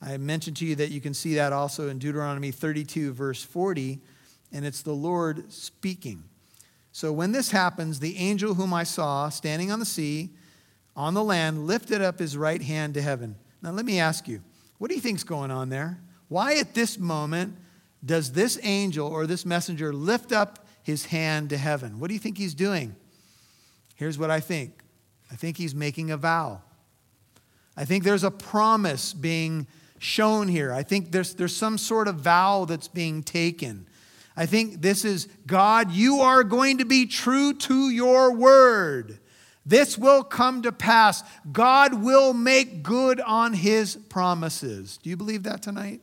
I mentioned to you that you can see that also in Deuteronomy 32, verse 40 and it's the Lord speaking. So when this happens, the angel whom I saw standing on the sea, on the land, lifted up his right hand to heaven. Now, let me ask you, what do you think's going on there? Why at this moment does this angel or this messenger lift up his hand to heaven? What do you think he's doing? Here's what I think I think he's making a vow. I think there's a promise being shown here. I think there's, there's some sort of vow that's being taken. I think this is God, you are going to be true to your word. This will come to pass. God will make good on his promises. Do you believe that tonight?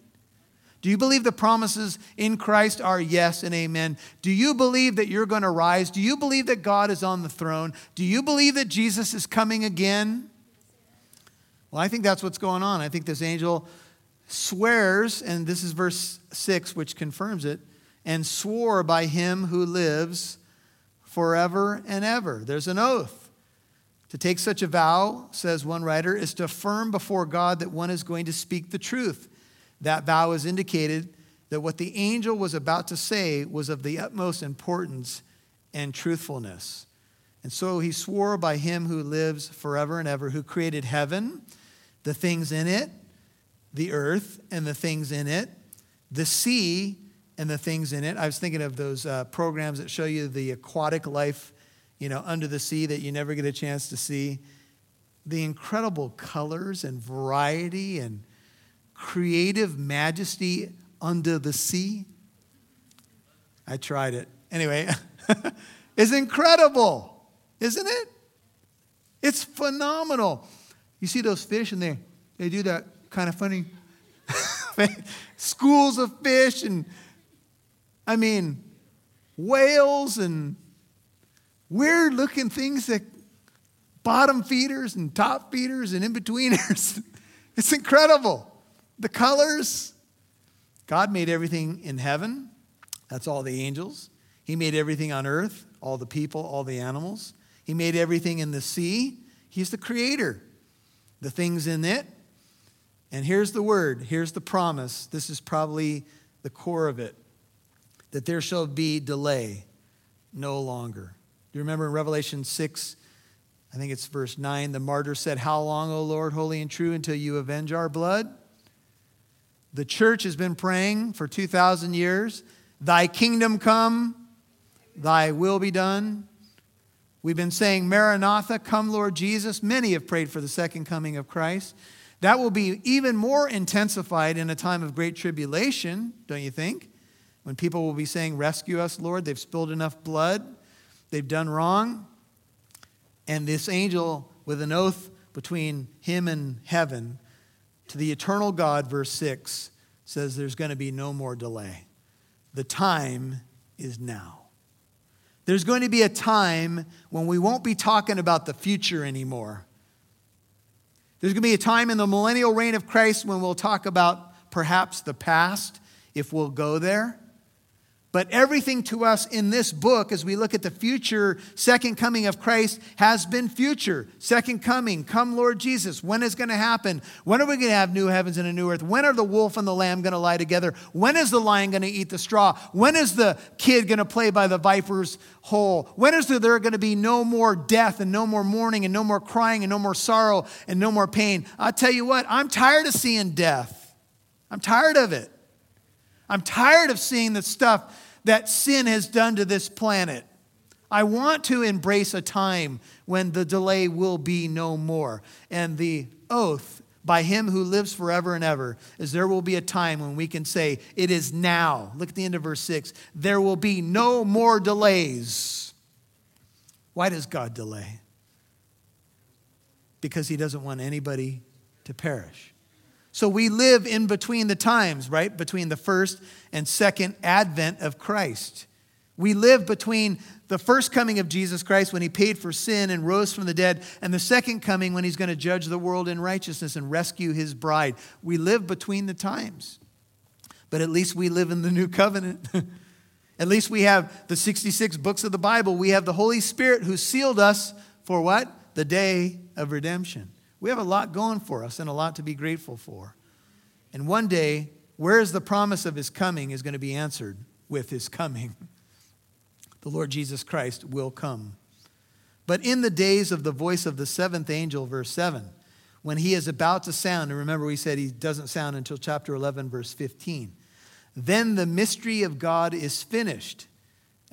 Do you believe the promises in Christ are yes and amen? Do you believe that you're going to rise? Do you believe that God is on the throne? Do you believe that Jesus is coming again? Well, I think that's what's going on. I think this angel swears, and this is verse 6, which confirms it and swore by him who lives forever and ever. There's an oath. To take such a vow, says one writer, is to affirm before God that one is going to speak the truth. That vow is indicated that what the angel was about to say was of the utmost importance and truthfulness. And so he swore by him who lives forever and ever, who created heaven, the things in it, the earth and the things in it, the sea and the things in it. I was thinking of those uh, programs that show you the aquatic life, you know, under the sea that you never get a chance to see. The incredible colors and variety and creative majesty under the sea. I tried it. Anyway, it's incredible, isn't it? It's phenomenal. You see those fish and they, they do that kind of funny schools of fish and I mean, whales and weird looking things that bottom feeders and top feeders and in betweeners. it's incredible. The colors. God made everything in heaven, that's all the angels. He made everything on earth, all the people, all the animals. He made everything in the sea. He's the creator, the things in it. And here's the word, here's the promise. This is probably the core of it that there shall be delay no longer. Do you remember in Revelation 6, I think it's verse 9, the martyr said, How long, O Lord, holy and true, until you avenge our blood? The church has been praying for 2,000 years, Thy kingdom come, Thy will be done. We've been saying, Maranatha, come, Lord Jesus. Many have prayed for the second coming of Christ. That will be even more intensified in a time of great tribulation, don't you think? When people will be saying, Rescue us, Lord. They've spilled enough blood, they've done wrong. And this angel, with an oath between him and heaven, to the eternal God, verse 6, says there's going to be no more delay. The time is now. There's going to be a time when we won't be talking about the future anymore. There's going to be a time in the millennial reign of Christ when we'll talk about perhaps the past, if we'll go there. But everything to us in this book, as we look at the future second coming of Christ, has been future. Second coming, come Lord Jesus. When is going to happen? When are we going to have new heavens and a new earth? When are the wolf and the lamb going to lie together? When is the lion going to eat the straw? When is the kid going to play by the viper's hole? When is there going to be no more death and no more mourning and no more crying and no more sorrow and no more pain? I'll tell you what, I'm tired of seeing death. I'm tired of it. I'm tired of seeing the stuff that sin has done to this planet. I want to embrace a time when the delay will be no more. And the oath by him who lives forever and ever is there will be a time when we can say, It is now. Look at the end of verse 6. There will be no more delays. Why does God delay? Because he doesn't want anybody to perish. So we live in between the times, right? Between the first and second advent of Christ. We live between the first coming of Jesus Christ when he paid for sin and rose from the dead, and the second coming when he's going to judge the world in righteousness and rescue his bride. We live between the times. But at least we live in the new covenant. at least we have the 66 books of the Bible. We have the Holy Spirit who sealed us for what? The day of redemption. We have a lot going for us and a lot to be grateful for. And one day, where is the promise of his coming is going to be answered with his coming. The Lord Jesus Christ will come. But in the days of the voice of the seventh angel, verse 7, when he is about to sound, and remember we said he doesn't sound until chapter 11, verse 15, then the mystery of God is finished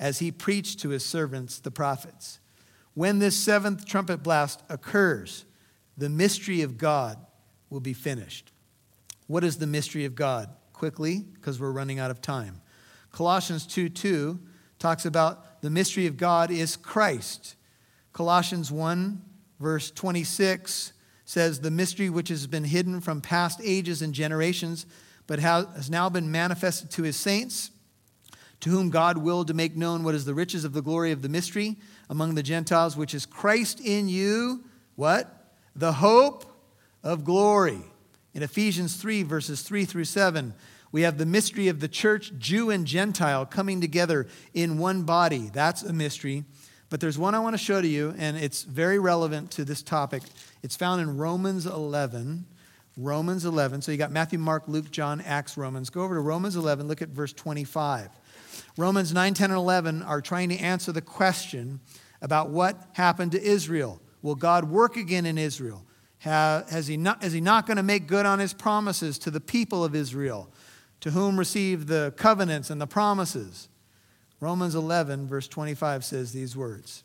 as he preached to his servants, the prophets. When this seventh trumpet blast occurs, the mystery of God will be finished. What is the mystery of God? Quickly, because we're running out of time. Colossians 2 2 talks about the mystery of God is Christ. Colossians 1, verse 26 says, The mystery which has been hidden from past ages and generations, but has now been manifested to his saints, to whom God willed to make known what is the riches of the glory of the mystery among the Gentiles, which is Christ in you. What? The hope of glory. In Ephesians 3, verses 3 through 7, we have the mystery of the church, Jew and Gentile, coming together in one body. That's a mystery. But there's one I want to show to you, and it's very relevant to this topic. It's found in Romans 11. Romans 11. So you got Matthew, Mark, Luke, John, Acts, Romans. Go over to Romans 11, look at verse 25. Romans 9, 10, and 11 are trying to answer the question about what happened to Israel. Will God work again in Israel? Has he not, is he not going to make good on his promises to the people of Israel, to whom received the covenants and the promises? Romans 11, verse 25 says these words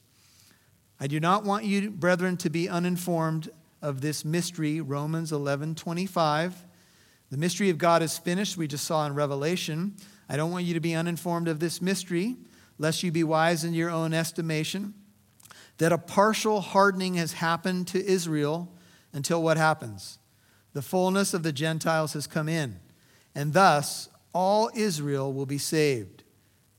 I do not want you, brethren, to be uninformed of this mystery. Romans 11, 25. The mystery of God is finished, we just saw in Revelation. I don't want you to be uninformed of this mystery, lest you be wise in your own estimation that a partial hardening has happened to Israel until what happens? The fullness of the Gentiles has come in, and thus all Israel will be saved.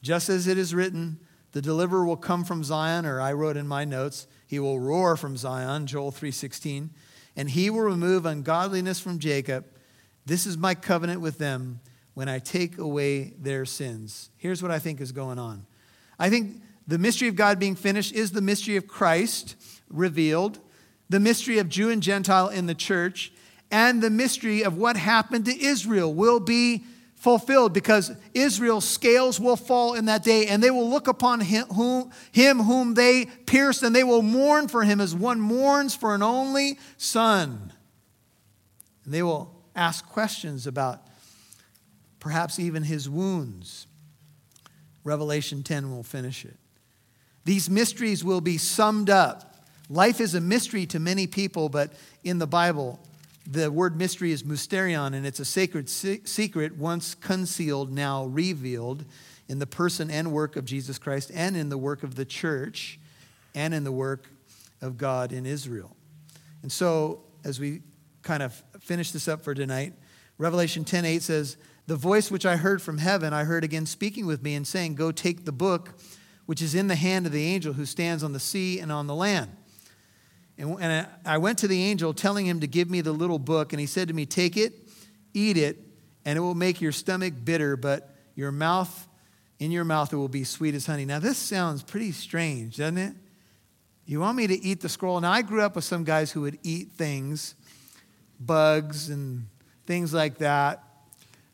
Just as it is written, the deliverer will come from Zion, or I wrote in my notes, he will roar from Zion, Joel 3:16, and he will remove ungodliness from Jacob. This is my covenant with them when I take away their sins. Here's what I think is going on. I think the mystery of God being finished is the mystery of Christ revealed, the mystery of Jew and Gentile in the church, and the mystery of what happened to Israel will be fulfilled because Israel's scales will fall in that day and they will look upon him whom, him whom they pierced and they will mourn for him as one mourns for an only son. And they will ask questions about perhaps even his wounds. Revelation 10 will finish it. These mysteries will be summed up. Life is a mystery to many people, but in the Bible, the word mystery is mysterion, and it's a sacred secret, once concealed, now revealed in the person and work of Jesus Christ, and in the work of the church, and in the work of God in Israel. And so, as we kind of finish this up for tonight, Revelation 10 8 says, The voice which I heard from heaven, I heard again speaking with me and saying, Go take the book which is in the hand of the angel who stands on the sea and on the land. And, and I went to the angel telling him to give me the little book, and he said to me, Take it, eat it, and it will make your stomach bitter, but your mouth, in your mouth, it will be sweet as honey. Now, this sounds pretty strange, doesn't it? You want me to eat the scroll? Now, I grew up with some guys who would eat things, bugs and things like that.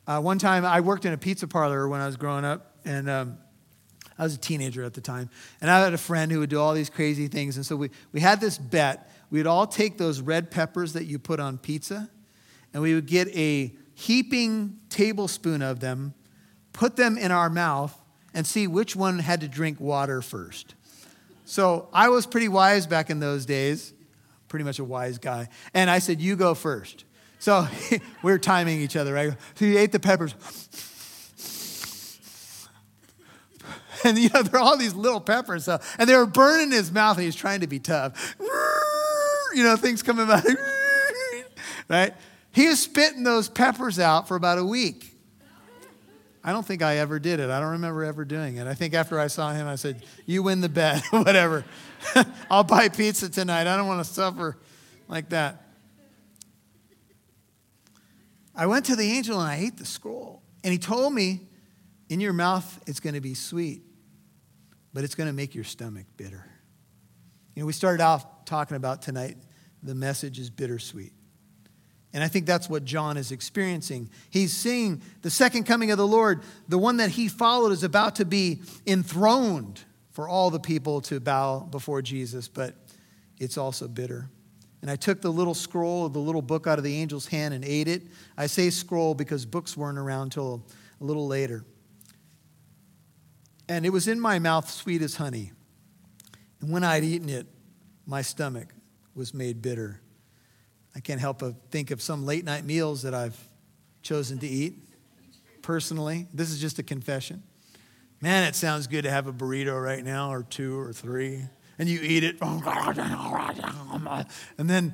Uh, one time, I worked in a pizza parlor when I was growing up, and um, I was a teenager at the time. And I had a friend who would do all these crazy things. And so we, we had this bet. We'd all take those red peppers that you put on pizza, and we would get a heaping tablespoon of them, put them in our mouth, and see which one had to drink water first. So I was pretty wise back in those days, pretty much a wise guy. And I said, You go first. So we are timing each other, right? So he ate the peppers. And you know, there are all these little peppers. So, and they were burning his mouth, and he was trying to be tough. You know, things coming out. Right? He was spitting those peppers out for about a week. I don't think I ever did it. I don't remember ever doing it. I think after I saw him, I said, You win the bet, whatever. I'll buy pizza tonight. I don't want to suffer like that. I went to the angel and I ate the scroll. And he told me, In your mouth, it's going to be sweet but it's going to make your stomach bitter. You know, we started off talking about tonight the message is bittersweet. And I think that's what John is experiencing. He's seeing the second coming of the Lord, the one that he followed is about to be enthroned for all the people to bow before Jesus, but it's also bitter. And I took the little scroll, of the little book out of the angel's hand and ate it. I say scroll because books weren't around until a little later and it was in my mouth sweet as honey. And when I'd eaten it, my stomach was made bitter. I can't help but think of some late night meals that I've chosen to eat personally. This is just a confession. Man, it sounds good to have a burrito right now, or two, or three, and you eat it. And then,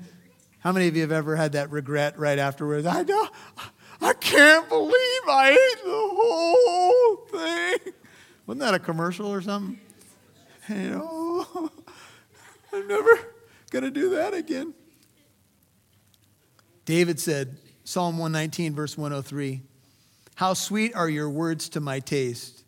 how many of you have ever had that regret right afterwards? I know, I can't believe I ate. Wasn't that a commercial or something? You know, I'm never going to do that again. David said, Psalm 119, verse 103, How sweet are your words to my taste,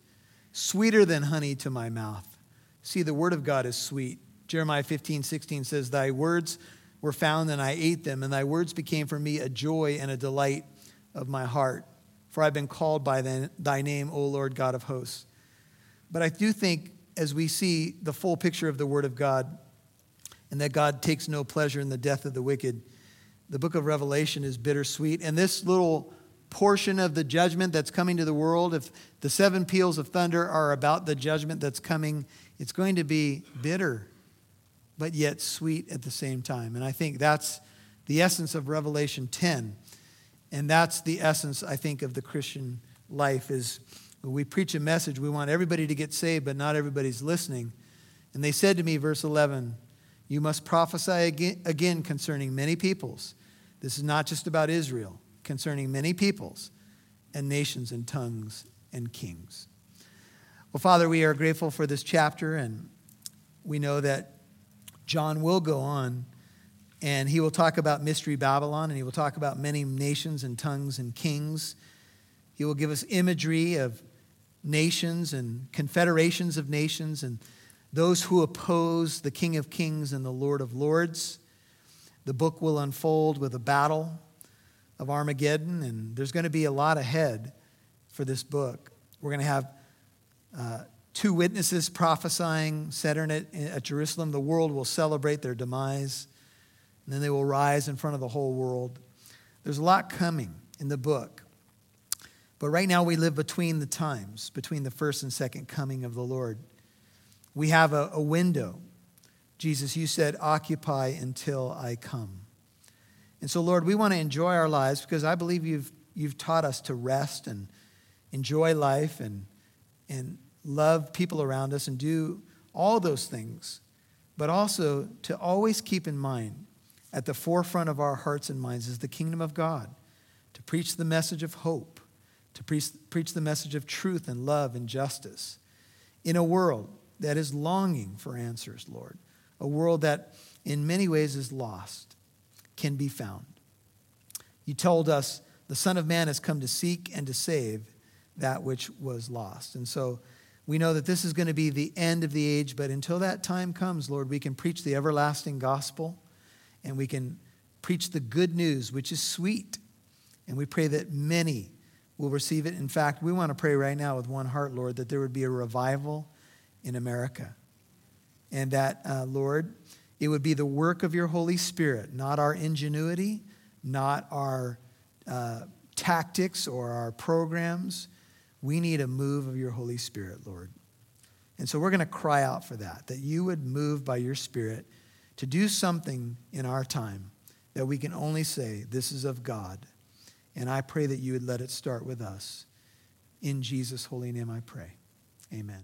sweeter than honey to my mouth. See, the word of God is sweet. Jeremiah 15, 16 says, Thy words were found and I ate them, and thy words became for me a joy and a delight of my heart. For I've been called by thy name, O Lord God of hosts. But I do think as we see the full picture of the Word of God and that God takes no pleasure in the death of the wicked, the book of Revelation is bittersweet. And this little portion of the judgment that's coming to the world, if the seven peals of thunder are about the judgment that's coming, it's going to be bitter, but yet sweet at the same time. And I think that's the essence of Revelation 10. And that's the essence, I think, of the Christian life is when we preach a message, we want everybody to get saved, but not everybody's listening. And they said to me, verse 11, You must prophesy again concerning many peoples. This is not just about Israel, concerning many peoples and nations and tongues and kings. Well, Father, we are grateful for this chapter, and we know that John will go on and he will talk about Mystery Babylon, and he will talk about many nations and tongues and kings He will give us imagery of nations and confederations of nations and those who oppose the King of Kings and the Lord of Lords. The book will unfold with a battle of Armageddon, and there's going to be a lot ahead for this book. We're going to have uh, two witnesses prophesying Saturn at, at Jerusalem. The world will celebrate their demise, and then they will rise in front of the whole world. There's a lot coming in the book. But right now we live between the times, between the first and second coming of the Lord. We have a, a window. Jesus, you said, occupy until I come. And so, Lord, we want to enjoy our lives because I believe you've, you've taught us to rest and enjoy life and, and love people around us and do all those things, but also to always keep in mind at the forefront of our hearts and minds is the kingdom of God, to preach the message of hope to preach, preach the message of truth and love and justice in a world that is longing for answers, Lord. A world that in many ways is lost, can be found. You told us the Son of Man has come to seek and to save that which was lost. And so we know that this is going to be the end of the age, but until that time comes, Lord, we can preach the everlasting gospel and we can preach the good news, which is sweet. And we pray that many will receive it. In fact, we want to pray right now with one heart, Lord, that there would be a revival in America. And that, uh, Lord, it would be the work of your Holy Spirit, not our ingenuity, not our uh, tactics or our programs. We need a move of your Holy Spirit, Lord. And so we're going to cry out for that, that you would move by your Spirit to do something in our time that we can only say, this is of God. And I pray that you would let it start with us. In Jesus' holy name I pray. Amen.